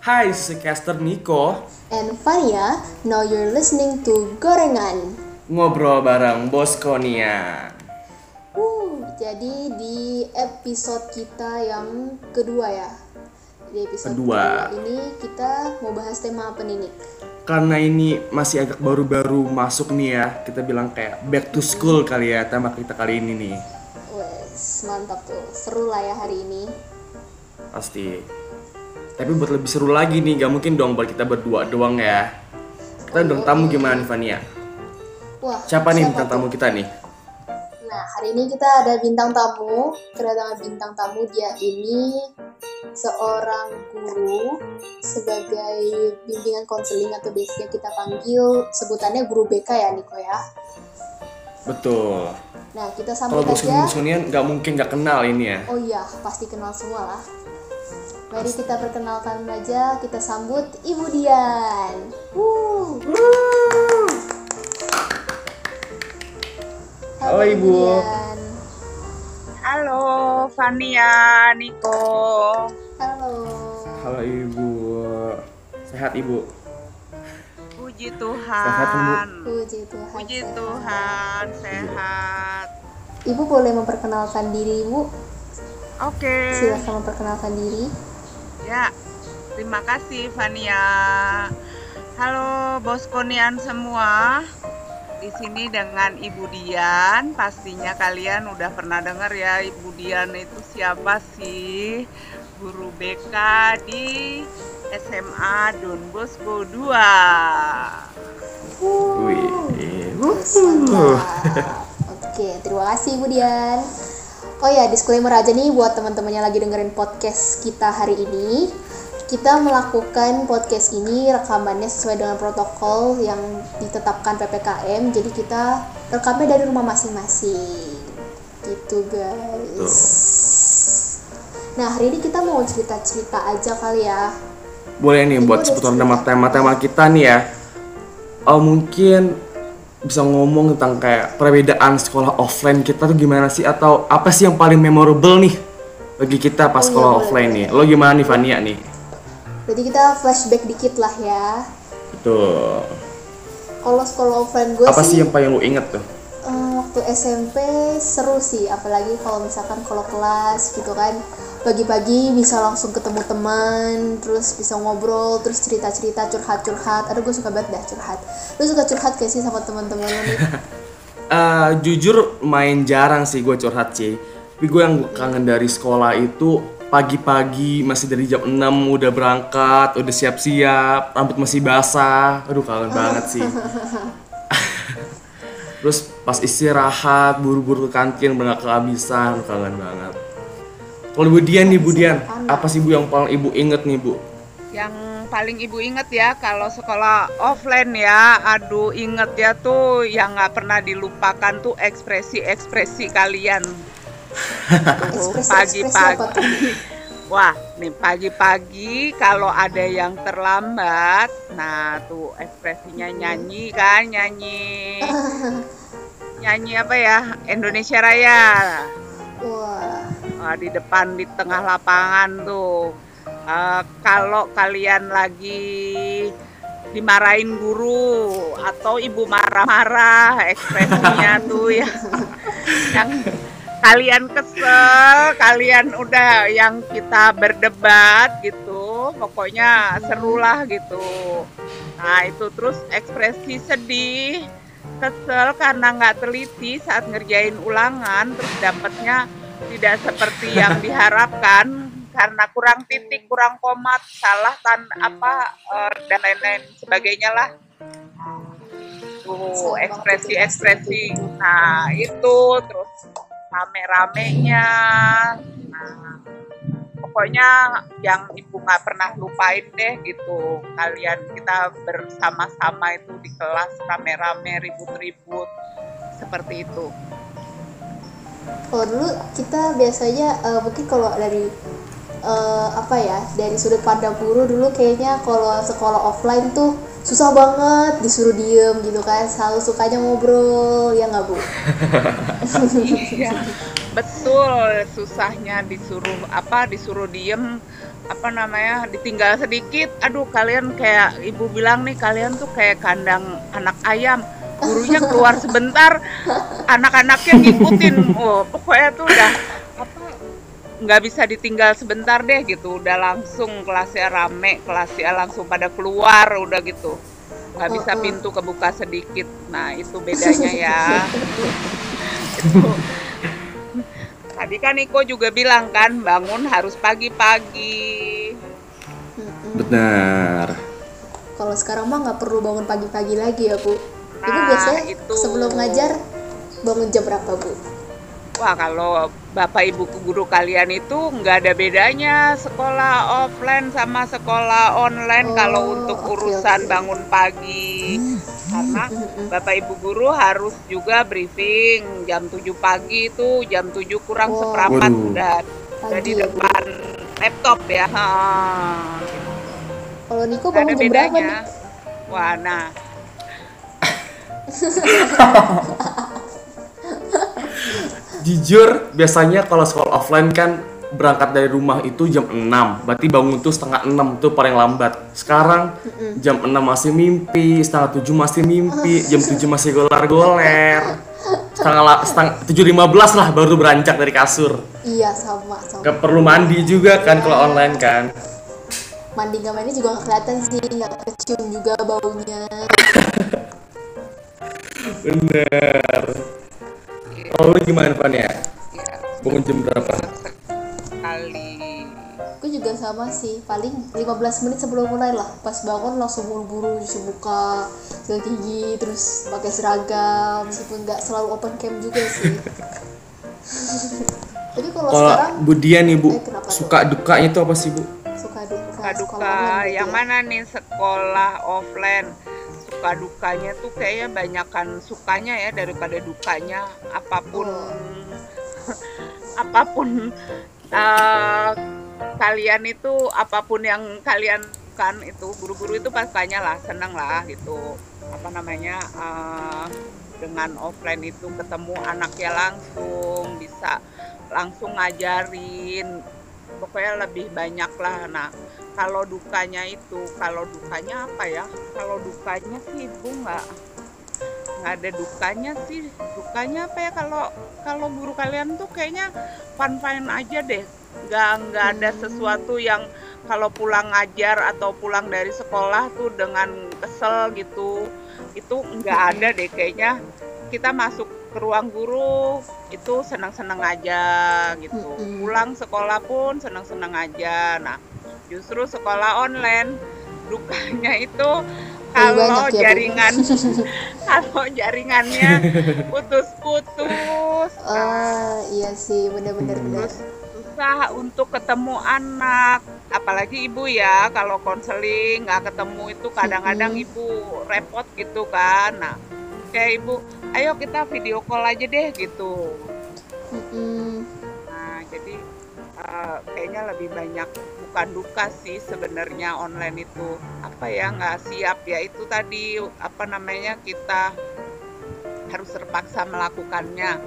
Hai, Caster Niko. And Fania, now you're listening to Gorengan. Ngobrol bareng Bos Konia. Uh, jadi di episode kita yang kedua ya. Di episode Kedua. kedua ini kita mau bahas tema apa nih, Nick? Karena ini masih agak baru-baru masuk nih ya, kita bilang kayak back to school kali ya tema kita kali ini nih. Wes, mantap tuh. Seru lah ya hari ini. Pasti. Tapi buat lebih seru lagi nih, gak mungkin dong buat kita berdua doang ya. Kita undang tamu gimana nih Vania? Wah, Siapa nih bintang tamu kita nih? Nah, hari ini kita ada bintang tamu. Kedatangan bintang tamu dia ini seorang guru sebagai bimbingan konseling atau biasanya kita panggil sebutannya guru BK ya Niko ya. Betul. Nah, kita Kalau sambut bos aja. Konian gak mungkin gak kenal ini ya. Oh iya, pasti kenal semua lah. Mari kita perkenalkan aja, kita sambut Ibu Dian. Wuh. Halo, Ibu. Dian. Halo, Fania, Niko. Halo. Halo Ibu. Sehat Ibu? Puji Sehat, Tuhan. Puji Tuhan. Puji sehat. Tuhan, sehat. Ibu boleh memperkenalkan diri, Ibu. Oke. Silakan memperkenalkan diri. Ya, terima kasih Fania. Halo Bos Konian semua. Di sini dengan Ibu Dian. Pastinya kalian udah pernah dengar ya Ibu Dian itu siapa sih? Guru BK di SMA Don Bosco 2. Wih. Oke, terima kasih Ibu Dian. Oh ya, disclaimer aja nih buat teman-teman yang lagi dengerin podcast kita hari ini. Kita melakukan podcast ini rekamannya sesuai dengan protokol yang ditetapkan PPKM. Jadi kita rekamnya dari rumah masing-masing. Gitu, guys. Nah, hari ini kita mau cerita-cerita aja kali ya. Boleh nih Ibu buat seputar tema-tema kita nih ya. Oh mungkin bisa ngomong tentang kayak perbedaan sekolah offline kita tuh gimana sih atau apa sih yang paling memorable nih bagi kita pas Oh iya, sekolah boleh, offline nih. Lo gimana nih Vania nih? Jadi kita flashback dikit lah ya. Betul. Kalau sekolah offline gue Apa sih yang paling lo inget tuh? Eh, waktu SMP seru sih, apalagi kalau misalkan kalau kelas gitu kan pagi-pagi bisa langsung ketemu teman, terus bisa ngobrol, terus cerita-cerita, curhat-curhat. Aduh gue suka banget dah curhat. Lu suka curhat gak sih sama teman-teman lu nih? Eh, jujur main jarang sih gue curhat sih. Tapi gue yang kangen dari sekolah itu pagi-pagi masih dari jam 6 udah berangkat, udah siap-siap, rambut masih basah. Aduh kangen banget sih. Terus pas istirahat, buru-buru ke kantin, benar kehabisan, kangen banget. Kalau Bu Dian nih Bu Dian, apa sih Bu yang paling Ibu inget nih Bu? Yang paling ibu inget ya kalau sekolah offline ya, aduh inget ya tuh yang nggak pernah dilupakan tuh ekspresi-ekspresi kalian. Tuh? Wah, nih pagi-pagi kalau ada yang terlambat, nah tuh ekspresinya nyanyi kan, nyanyi. Nyanyi apa ya? Indonesia Raya. Wah, Wah, di depan di tengah lapangan tuh. Eh, kalau kalian lagi dimarahin guru atau ibu marah-marah ekspresinya tuh ya yang kalian kesel kalian udah yang kita berdebat gitu pokoknya seru lah gitu nah itu terus ekspresi sedih kesel karena nggak teliti saat ngerjain ulangan terus dapatnya tidak seperti yang diharapkan karena kurang titik, kurang komat, salah tan apa eh, dan lain-lain sebagainya lah. Tuh ekspresi-ekspresi. Nah itu terus rame-ramenya. Nah, pokoknya yang ibu nggak pernah lupain deh gitu. Kalian kita bersama-sama itu di kelas rame-rame ribut-ribut seperti itu. Kalau dulu kita biasanya eh, mungkin kalau dari eh, apa ya dari sudut pandang guru dulu kayaknya kalau sekolah offline tuh susah banget disuruh diem gitu kan selalu sukanya ngobrol ya nggak bu? Iya, betul susahnya disuruh apa disuruh diem apa namanya ditinggal sedikit. Aduh kalian kayak ibu bilang nih kalian tuh kayak kandang anak ayam gurunya keluar sebentar anak-anaknya ngikutin oh pokoknya tuh udah apa nggak bisa ditinggal sebentar deh gitu udah langsung kelasnya rame kelasnya langsung pada keluar udah gitu nggak bisa pintu kebuka sedikit nah itu bedanya ya Itu. tadi kan Iko juga bilang kan bangun harus pagi-pagi. Benar. Kalau sekarang mah nggak perlu bangun pagi-pagi lagi ya bu. Ibu Nah, biasanya itu. sebelum ngajar bangun jam berapa bu? Wah kalau bapak ibu guru kalian itu nggak ada bedanya sekolah offline sama sekolah online Oh, kalau untuk urusan oke. bangun pagi karena Mm-mm. bapak ibu guru harus juga briefing jam 7 pagi itu jam 7 kurang Wow. seperempat Waduh. udah udah Pagi di ya, depan laptop ya. Ha. Kalau Niko bangun ada jam berapa bedanya. nih? Wah nah Jujur, biasanya kalau sekolah offline kan berangkat dari rumah itu jam 6. Berarti bangun tuh setengah 6 tuh paling lambat. Sekarang jam 6 masih mimpi, setengah 7 masih mimpi, jam 7 masih golar-goler. Setengah, setengah 7.15 lah baru beranjak dari kasur. Iya sama sama. Gak perlu mandi juga kan kalau online kan. Mandi nggak mandi juga nggak kelihatan sih, nggak kecium juga baunya. Bener. Kalau lu gimana Pan ya? Bangun jam berapa? sekali Aku juga sama sih, paling 15 menit sebelum mulai lah. Pas bangun langsung buru-buru cuci muka, sikat gigi, terus pakai seragam. Meskipun nggak selalu open cam juga sih. Tapi kalau sekarang Bu Dian nih Bu, Eh, kenapa tuh? suka dukanya itu apa sih Bu? suka duka, suka duka yang gitu ya. mana nih sekolah offline suka dukanya tuh kayaknya banyakan sukanya ya daripada dukanya apa pun. Apa pun eh, kalian itu apa pun yang kalian kan itu guru-guru itu pastinya lah senang lah gitu. Apa namanya eh, dengan offline itu ketemu anaknya langsung bisa langsung ngajarin pokoknya lebih banyak lah. Nah kalau dukanya itu kalau dukanya apa ya? Kalau dukanya sih ibu nggak nggak ada dukanya sih. Dukanya apa ya? Kalau kalau guru kalian tuh kayaknya fun fun aja deh. Nggak nggak ada sesuatu yang kalau pulang ngajar atau pulang dari sekolah tuh dengan kesel gitu. Itu nggak ada deh kayaknya. Kita masuk ke ruang guru itu senang-senang aja gitu. Pulang sekolah pun senang-senang aja. Nah justru sekolah online dukanya itu kalau ya, jaringan kalau jaringannya putus-putus. Ah, iya sih, benar-benar benar. terus susah untuk ketemu anak. Apalagi ibu ya kalau konseling nggak ketemu itu kadang-kadang ibu repot gitu kan. Nah kayak ibu ayo kita video call aja deh gitu. Mm-mm. nah jadi eh, kayaknya lebih banyak bukan duka sih sebenarnya online itu. Apa ya nggak siap ya itu tadi apa namanya kita harus terpaksa melakukannya.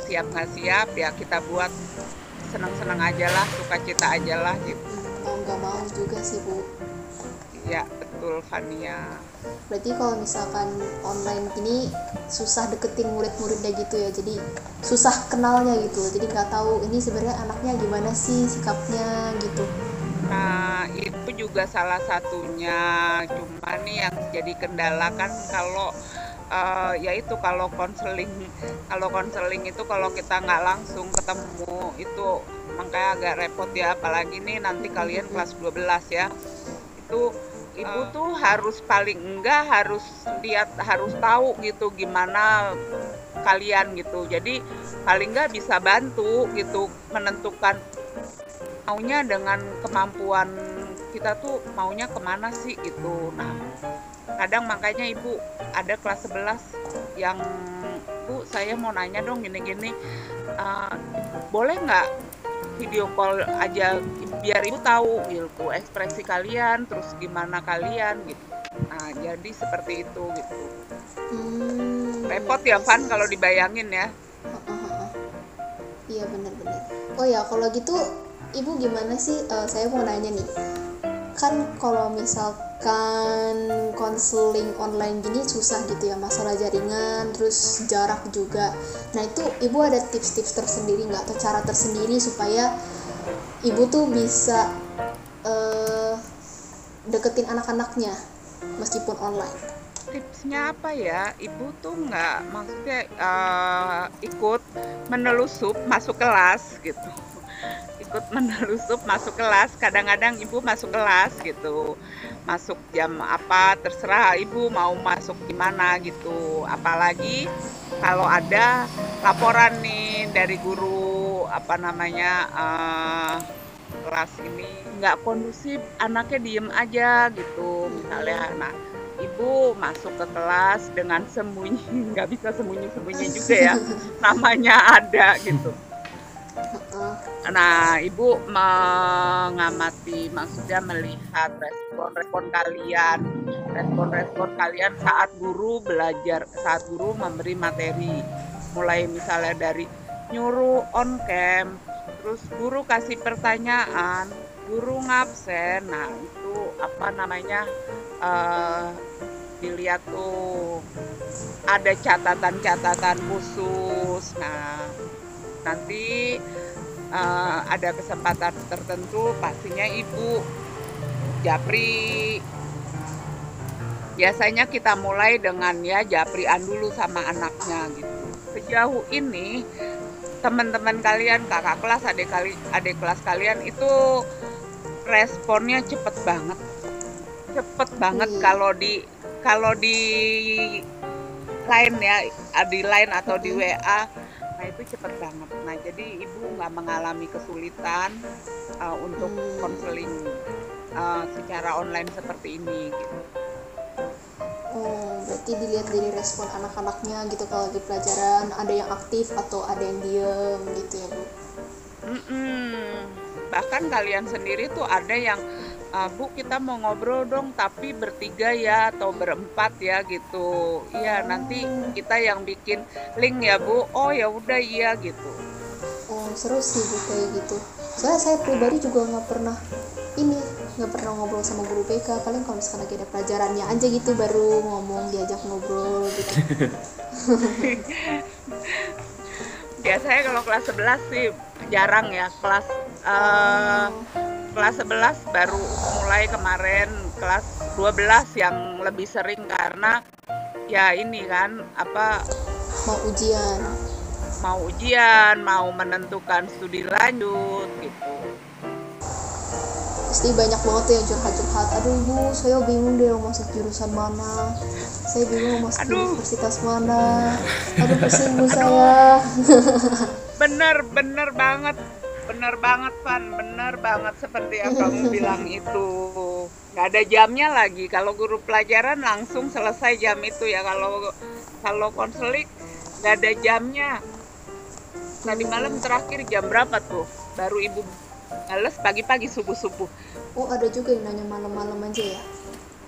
Siap nggak siap ya kita buat senang-senang aja lah sukacita aja lah gitu. Mau nggak mau juga sih bu. ya betul Fania Berarti kalau misalkan online gini susah deketin murid-muridnya gitu ya, jadi susah kenalnya gitu. Jadi nggak tahu ini sebenarnya anaknya gimana sih sikapnya gitu. Nah, itu juga salah satunya. Cuma nih yang jadi kendala kan kalau eh, ya itu kalau konseling, kalau konseling itu kalau kita nggak langsung ketemu itu makanya agak repot ya. Apalagi nih nanti kalian kelas 12 ya. Itu ibu tuh harus paling enggak harus lihat harus tahu gitu gimana kalian gitu. Jadi paling enggak bisa bantu gitu menentukan maunya dengan kemampuan kita tuh maunya ke mana sih gitu nah kadang makanya ibu ada kelas 11 yang bu saya mau nanya dong gini-gini eh, boleh nggak video call aja biar ibu tahu gitu ekspresi kalian terus gimana kalian gitu nah jadi seperti itu gitu Hmm, repot ya Van kalau dibayangin ya. Iya benar-benar. Oh ya kalau gitu ibu gimana sih? Uh, saya mau nanya nih, kan kalau misalkan konseling online gini susah gitu ya masalah jaringan, terus jarak juga. Nah itu ibu ada tips-tips tersendiri nggak atau cara tersendiri supaya ibu tuh bisa uh, deketin anak-anaknya meskipun online? tipsnya apa ya? Ibu tuh nggak maksudnya uh, ikut menelusup masuk kelas gitu. Ikut menelusup masuk kelas. Kadang-kadang ibu masuk kelas gitu. Masuk jam apa terserah ibu mau masuk di mana gitu. Apalagi kalau ada laporan nih dari guru apa namanya uh, kelas ini nggak kondusif anaknya diem aja gitu misalnya. Nah ibu masuk ke kelas dengan sembunyi nggak bisa sembunyi-sembunyi juga ya namanya ada gitu. Nah ibu mengamati maksudnya melihat respon-respon kalian respon-respon kalian saat guru belajar saat guru memberi materi. Mulai misalnya dari nyuruh on cam terus guru kasih pertanyaan guru ngabsen. Nah itu apa namanya uh, dilihat tuh ada catatan-catatan khusus. Nah, nanti uh, ada kesempatan tertentu pastinya ibu japri. Biasanya kita mulai dengan ya japrian dulu sama anaknya gitu. Sejauh ini teman-teman kalian kakak kelas adik kali adik kelas kalian itu responnya cepet banget cepet banget hmm. kalau di kalau di line ya di line atau di WA nah itu cepet banget nah jadi ibu nggak mengalami kesulitan uh, untuk konseling uh, secara online seperti ini gitu. Oh, berarti dilihat dari respon anak-anaknya gitu kalau di pelajaran ada yang aktif atau ada yang diem gitu ya bu? Mm -mm. Bahkan kalian sendiri tuh ada yang uh, Bu kita mau ngobrol dong tapi bertiga ya atau berempat ya gitu. Iya nanti kita yang bikin link ya Bu. Oh ya udah iya gitu. Oh seru sih Bu kayak gitu. Soalnya saya pribadi juga nggak pernah ini nggak pernah ngobrol sama guru BK paling kalau misalkan lagi ada pelajarannya aja gitu baru ngomong diajak ngobrol gitu. Biasanya kalau kelas 11 sih jarang ya kelas uh, kelas 11 baru mulai kemarin kelas 12 yang lebih sering karena ya ini kan apa mau ujian. mau ujian mau menentukan studi lanjut gitu pasti banyak banget tuh yang curhat-curhat. Aduh ibu saya bingung deh mau masuk jurusan mana. Saya bingung mau masuk aduh. universitas mana. Aduh pusing bu saya. Bener bener banget. Bener banget Van. Bener banget seperti yang kamu bilang itu. Nggak ada jamnya lagi. Kalau guru pelajaran langsung selesai jam itu ya. Kalau kalau konseling nggak ada jamnya. Tadi malam terakhir jam berapa tuh? Baru ibu males pagi-pagi subuh-subuh. Oh ada juga yang nanya malam-malam aja ya?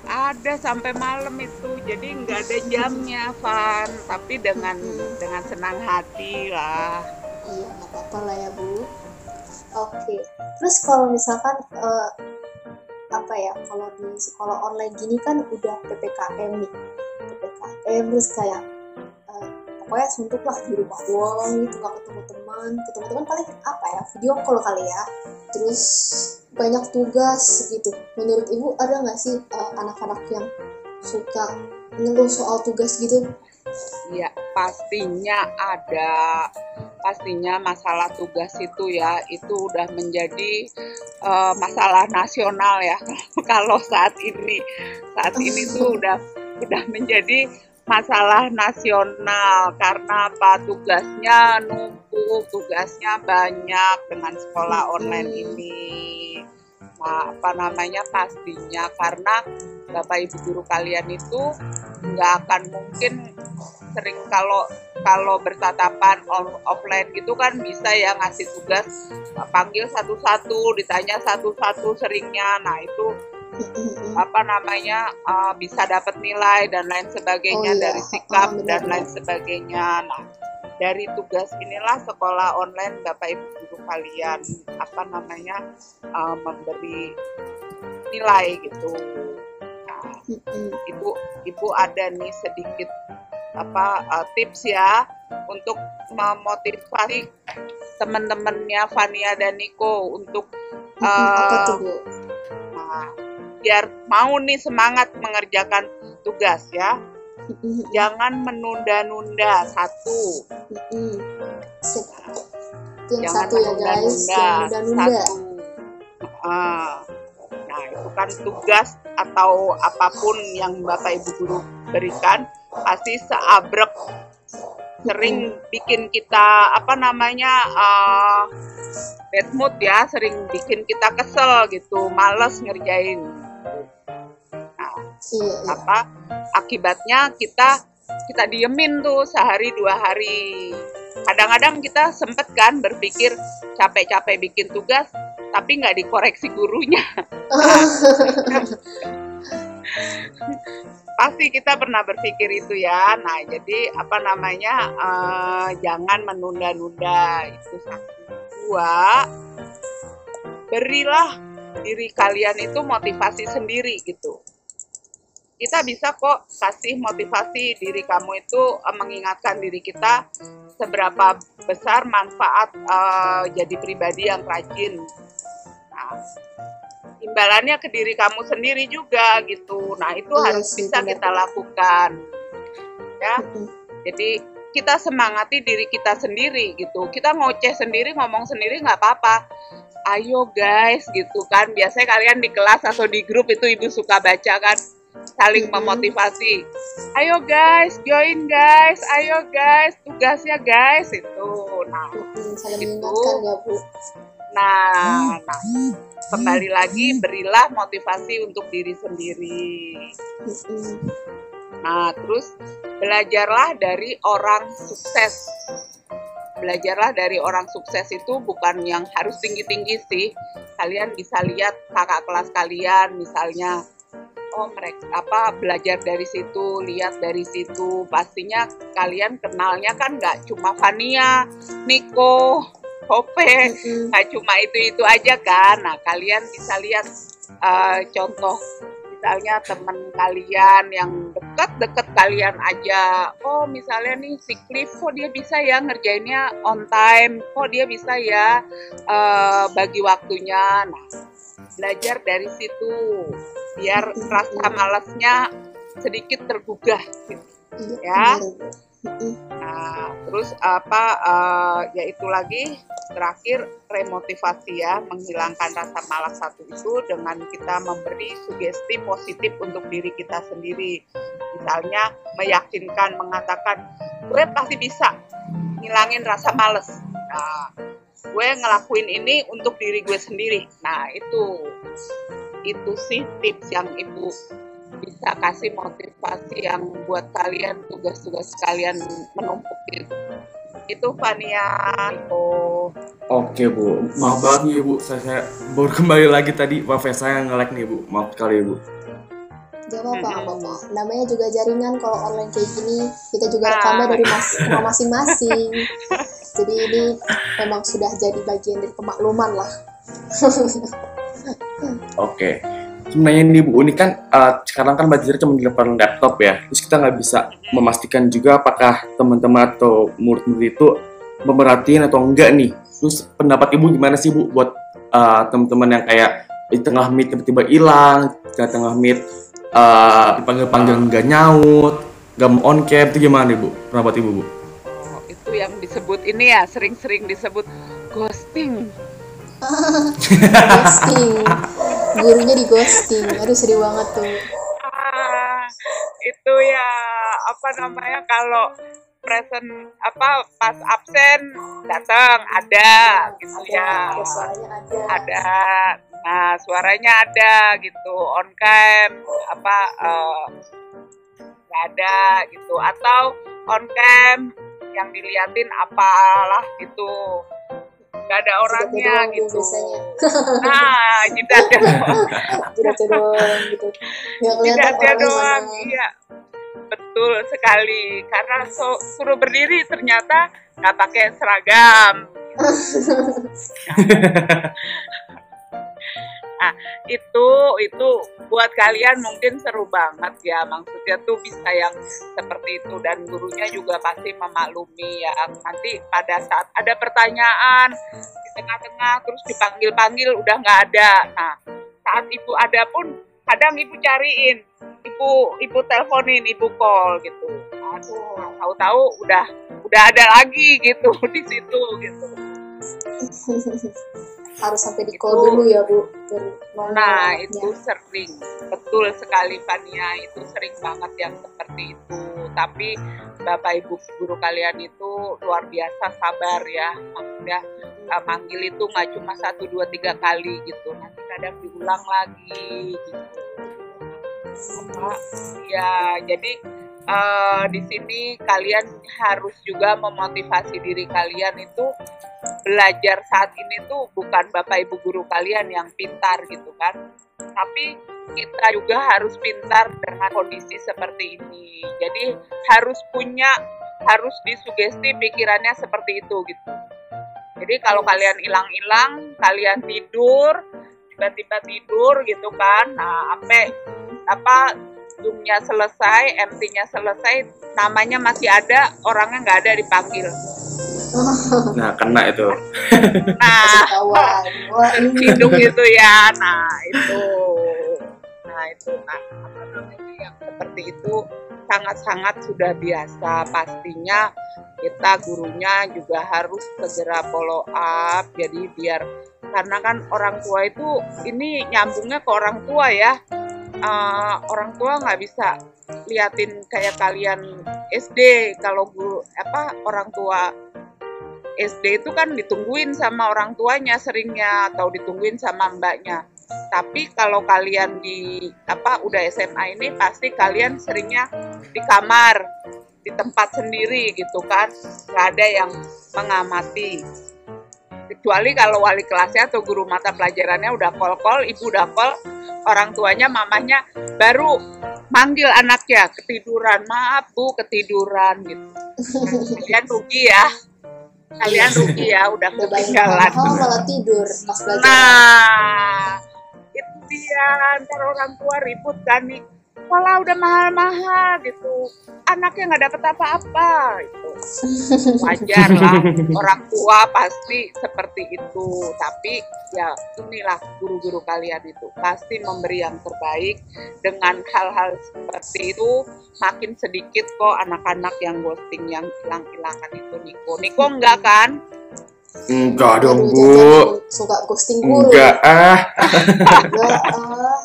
Ada sampai malam itu jadi nggak ada jamnya Van. Tapi dengan hmm. dengan senang hati lah. Iya nggak apa-apa lah ya bu. Oke. Okay. Terus kalau misalkan uh, apa ya kalau di sekolah online gini kan udah ppkm nih. Ppkm terus kayak uh, pokoknya suntuk lah di rumah doang gitu nggak ketemu teman. Ketemu teman paling apa ya video call kali ya terus banyak tugas gitu menurut ibu ada nggak sih uh, anak-anak yang suka ngeluh soal tugas gitu Ya, pastinya ada. Pastinya masalah tugas itu ya, itu udah menjadi uh, masalah nasional ya. Kalau saat ini, saat ini tuh udah udah menjadi masalah nasional karena apa? Tugasnya numpuk, tugasnya banyak dengan sekolah online ini. Nah, apa namanya? Pastinya karena Bapak Ibu guru kalian itu nggak akan mungkin sering kalau kalau bertatapan offline gitu kan bisa ya ngasih tugas panggil satu-satu ditanya satu-satu seringnya. Nah itu apa namanya uh, bisa dapat nilai dan lain sebagainya oh, iya. dari sikap oh, dan lain sebagainya. Nah dari tugas inilah sekolah online bapak ibu guru kalian apa namanya uh, memberi nilai gitu. Nah, ibu ibu ada nih sedikit apa uh, tips ya untuk memotivasi teman-temannya Fania dan Niko untuk uh, Nah, biar mau nih semangat mengerjakan tugas ya. Jangan menunda-nunda satu. Jangan satu ya guys, menunda-nunda. Ah. Nah, itu kan tugas atau apa pun yang Bapak Ibu guru berikan pasti seabrek sering bikin kita apa namanya uh, bad mood ya sering bikin kita kesel gitu males ngerjain nah iya, iya. apa akibatnya kita kita diemin tuh sehari dua hari kadang-kadang kita sempet kan berpikir capek-capek bikin tugas tapi nggak dikoreksi gurunya pasti kita pernah berpikir itu ya. Nah, jadi apa namanya? Uh, jangan menunda-nunda itu satu. Dua, berilah diri kalian itu motivasi sendiri gitu. Kita bisa kok kasih motivasi diri kamu itu uh, mengingatkan diri kita seberapa besar manfaat uh, jadi pribadi yang rajin. Nah, imbalannya ke diri kamu sendiri juga gitu. Nah, itu iya harus sih, bisa benar. kita lakukan. Ya. Jadi kita semangati diri kita sendiri gitu. Kita ngoceh sendiri, ngomong sendiri nggak apa-apa. Ayo guys gitu kan. Biasanya kalian di kelas atau di grup itu ibu suka baca kan saling memotivasi. Ayo guys, join guys. Ayo guys, tugasnya guys itu. Nah, saling itu. ya, Bu. Nah, nah kembali lagi berilah motivasi untuk diri sendiri. Nah, terus belajarlah dari orang sukses. Belajarlah dari orang sukses itu bukan yang harus tinggi-tinggi sih. Kalian bisa lihat kakak kelas kalian misalnya oh mereka apa belajar dari situ, lihat dari situ. Pastinya kalian kenalnya kan nggak cuma Fania, Niko, Hope nggak cuma itu itu aja kan nah kalian bisa lihat uh, contoh misalnya teman kalian yang dekat-dekat kalian aja. Oh misalnya nih si Cliff kok dia bisa ya ngerjainnya on time? Kok dia bisa ya uh, bagi waktunya? Nah belajar dari situ biar rasa malasnya sedikit tergugah gitu. ya Nah, terus apa uh, yaitu lagi terakhir remotivasi ya, menghilangkan rasa malas satu itu dengan kita memberi sugesti positif untuk diri kita sendiri. Misalnya meyakinkan, mengatakan, gue pasti bisa ngilangin rasa males. Nah, gue ngelakuin ini untuk diri gue sendiri. Nah, itu itu sih tips yang ibu bisa kasih motivasi yang buat kalian tugas-tugas kalian menumpuk itu. Itu Fania. Oh. Oke Bu, maaf banget nih Bu, saya, saya baru kembali lagi tadi wifi saya nge-lag nih Bu, maaf sekali Bu. Gak apa-apa, hmm. apa-apa. Namanya juga jaringan kalau online kayak gini, kita juga rekamnya dari mas masing-masing. Jadi ini memang sudah jadi bagian dari pemakluman lah. Oke sebenarnya nih Bu, ini kan uh, sekarang kan belajar cuma di depan laptop ya, terus kita nggak bisa memastikan juga apakah teman-teman atau murid-murid itu memerhatiin atau enggak nih. Terus pendapat Ibu gimana sih Bu buat uh, teman-teman yang kayak di tengah meet tiba-tiba hilang, di tengah meet uh, dipanggil-panggil nggak nyaut, nggak on cap itu gimana Ibu? Pendapat Ibu Bu? Oh, itu yang disebut ini ya, sering-sering disebut ghosting. ghosting gurunya di ghosting. Aduh sedih banget tuh. Ah, itu ya apa namanya kalau present apa pas absen datang ada gitu ada, ya. suaranya ada. Ada. Nah suaranya ada gitu. On cam apa uh, ada gitu. Atau on cam yang diliatin apalah gitu nggak ada orangnya gitu. biasanya. nah jidatnya doang jidatnya doang gitu. Jidatnya doang iya. Betul sekali karena so, suruh berdiri ternyata nggak pakai seragam nah, itu itu buat kalian mungkin seru banget ya. Maksudnya tuh bisa yang seperti itu. Dan gurunya juga pasti memaklumi ya. Nanti pada saat ada pertanyaan di tengah-tengah terus dipanggil-panggil udah nggak ada. Nah saat ibu ada pun kadang ibu cariin ibu ibu teleponin ibu call gitu. Nah, tahu-tahu udah udah ada lagi gitu di situ gitu harus sampai di call dulu ya bu. Nah itu sering. Betul sekali Fania. Itu sering banget yang seperti itu. Tapi bapak ibu guru kalian itu luar biasa sabar ya. Maksudnya uh, manggil itu nggak cuma satu dua tiga kali gitu. Nanti kadang diulang lagi gitu. Ya jadi uh, di sini kalian harus juga memotivasi diri kalian itu belajar saat ini tuh bukan bapak ibu guru kalian yang pintar gitu kan. Tapi kita juga harus pintar dengan kondisi seperti ini. Jadi harus punya harus disugesti pikirannya seperti itu gitu. Jadi kalau kalian hilang-hilang kalian tidur tiba-tiba tidur gitu kan nah apa apa zoomnya selesai, MT-nya selesai, namanya masih ada, orangnya nggak ada dipanggil. Nah, kena itu. Nah, hidung itu ya. Nah, itu. Nah, itu. Nah, apa namanya yang seperti itu sangat-sangat sudah biasa. Pastinya kita gurunya juga harus segera follow up. Jadi biar karena kan orang tua itu ini nyambungnya ke orang tua ya uh, orang tua nggak bisa liatin kayak kalian SD kalau guru apa orang tua SD itu kan ditungguin sama orang tuanya seringnya atau ditungguin sama mbaknya. Tapi kalau kalian di apa udah SMA ini pasti kalian seringnya di kamar, di tempat sendiri gitu kan, nggak ada yang mengamati. Kecuali kalau wali kelasnya atau guru mata pelajarannya udah kol-kol, ibu udah kol, orang tuanya mamanya baru manggil anaknya ketiduran maaf bu ketiduran gitu. Kalian rugi ya. Kalian rugi ya udah ketinggalan. oh, malah tidur pas belajar. Nah itu dia ntar orang tua ribut kan nih sekolah udah mahal-mahal gitu. Anaknya nggak dapet apa-apa itu wajar lah orang tua pasti seperti itu. Tapi ya inilah guru-guru kalian itu. Pasti memberi yang terbaik dengan hal-hal seperti itu. Makin sedikit kok anak-anak yang ghosting yang hilang-hilangan itu Niko. Niko enggak kan Enggak dong, Bu. Suka ghosting guru. Enggak ah. Enggak ah.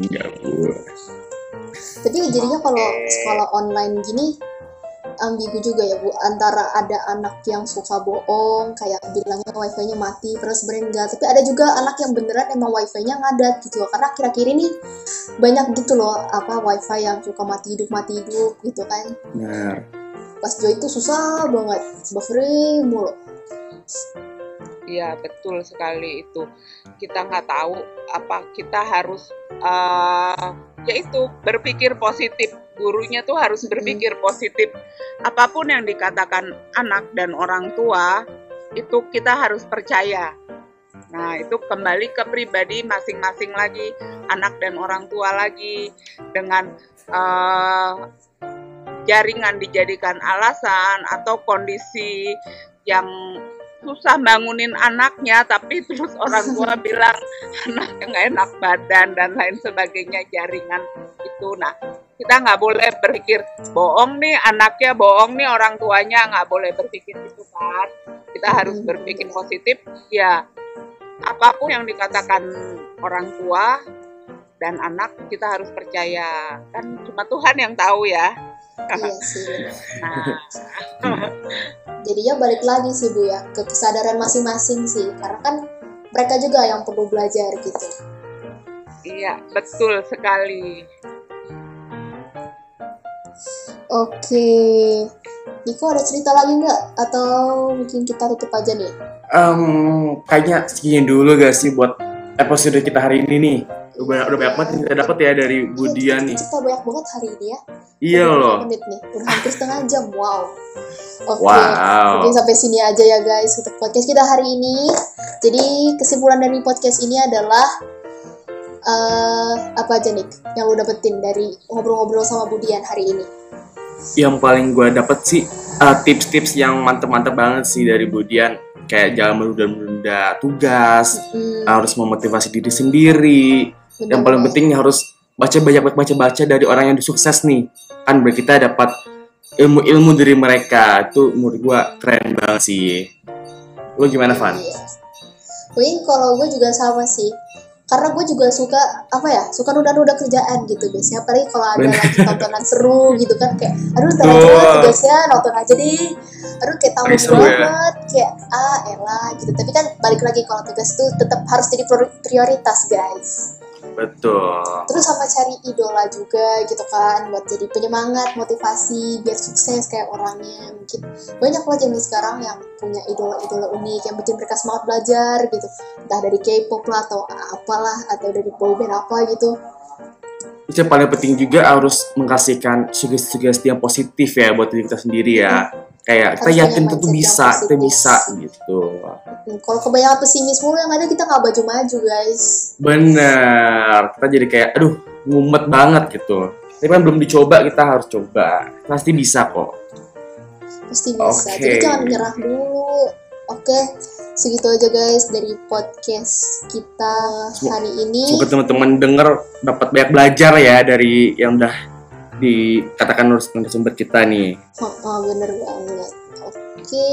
Enggak, Bu. Tapi jadinya kalau sekolah online gini ambigu juga ya Bu antara ada anak yang suka bohong kayak bilangnya wifi-nya mati terus sebenarnya enggak tapi ada juga anak yang beneran emang wifi-nya ngadat gitu loh karena kira-kira ini banyak gitu loh apa wifi yang suka mati hidup mati hidup gitu kan Benar pas join itu susah banget buffering mulu. Iya betul sekali itu. Kita nggak tahu apa kita harus uh, ya itu berpikir positif. Gurunya tuh harus berpikir positif. Apa pun yang dikatakan anak dan orang tua itu kita harus percaya. Nah itu kembali ke pribadi masing-masing lagi anak dan orang tua lagi dengan uh, jaringan dijadikan alasan atau kondisi yang susah bangunin anaknya tapi terus orang tua bilang anaknya nggak enak badan dan lain sebagainya jaringan itu. Nah kita nggak boleh berpikir bohong nih anaknya bohong nih orang tuanya. Nggak boleh berpikir itu kan. Kita harus berpikir positif. Ya apa pun yang dikatakan orang tua dan anak kita harus percaya. Kan cuma Tuhan yang tahu ya iya sih. Nah. jadinya balik lagi sih bu ya ke kesadaran masing-masing sih. Karena kan mereka juga yang perlu belajar gitu. Iya betul sekali. Oke. Niko ada cerita lagi nggak? Atau mungkin kita tutup aja nih? Um, kayaknya segini dulu gak sih buat episode kita hari ini nih Udah, udah banyak banget yang kita dapat ya dari Budian nih. Kita banyak banget hari ini ya. Iya loh. menit nih? Udah hampir setengah jam. Wow. Oke. Wow. Mungkin sampai sini aja ya guys untuk podcast kita hari ini. Jadi kesimpulan dari podcast ini adalah eh apa aja nih yang lu dapetin dari ngobrol-ngobrol sama Budian hari ini? Yang paling gue dapet sih uh, tips-tips yang mantep-mantep banget sih dari Budian. Kayak jangan menunda-menunda tugas, Hmm, harus memotivasi diri sendiri. Bener Yang paling penting harus baca banyak-banyak baca-baca dari orang yang sukses nih. Kan biar kita dapat ilmu-ilmu dari mereka. Itu menurut gue keren banget sih. Lu gimana, Van? Iya. Wih, kalau gue juga sama sih. Karena gue juga suka apa ya, suka nunda-nunda kerjaan gitu biasanya. Apalagi kalau ada lagi tontonan seru gitu kan kayak, aduh ntar aja Betul. tugasnya nonton aja deh. Aduh kayak Seru ya. banget, kayak ah elah gitu. Tapi kan balik lagi kalau tugas itu tetap harus jadi priori- prioritas guys. Betul. Terus sama cari idola juga gitu kan buat jadi penyemangat, motivasi biar sukses kayak orangnya. Mungkin banyak loh zaman sekarang yang punya idola-idola unik yang bikin mereka semangat belajar gitu. Entah dari K-pop lah atau apalah atau dari boyband apa gitu. Terus yang paling penting juga harus mengkasihkan sugesti-sugesti yang positif ya buat diri kita sendiri ya. Kayak kita yakin kita tuh yang bisa, kita bisa gitu. Kalau kebanyakan pesimis mulu yang ada kita nggak maju-maju guys. Bener, kita jadi kayak aduh ngumet banget gitu. Tapi kan belum dicoba, kita harus coba. Pasti bisa kok. Pasti bisa. Oke. Jadi jangan menyerah dulu. Oke, segitu aja guys dari podcast kita hari ini. Semoga teman-teman denger dapat banyak belajar ya dari yang udah dikatakan narasumber kita nih. Oh, oh, bener banget. Oke.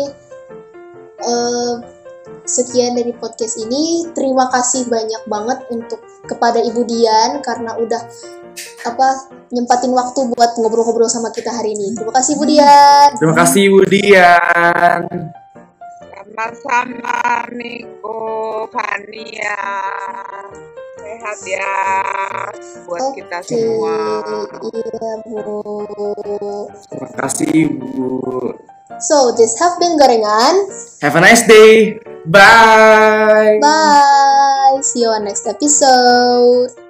Eh, sekian dari podcast ini. Terima kasih banyak banget untuk kepada Ibu Dian karena udah apa nyempatin waktu buat ngobrol-ngobrol sama kita hari ini. Terima kasih Ibu Dian. Terima kasih Budian. Sama-sama Niko, Fania. Sehat ya buat kita Oke, semua. iya Bu. Terima kasih Bu. So, this have been Gorengan. Have a nice day. Bye. Bye. See you on next episode.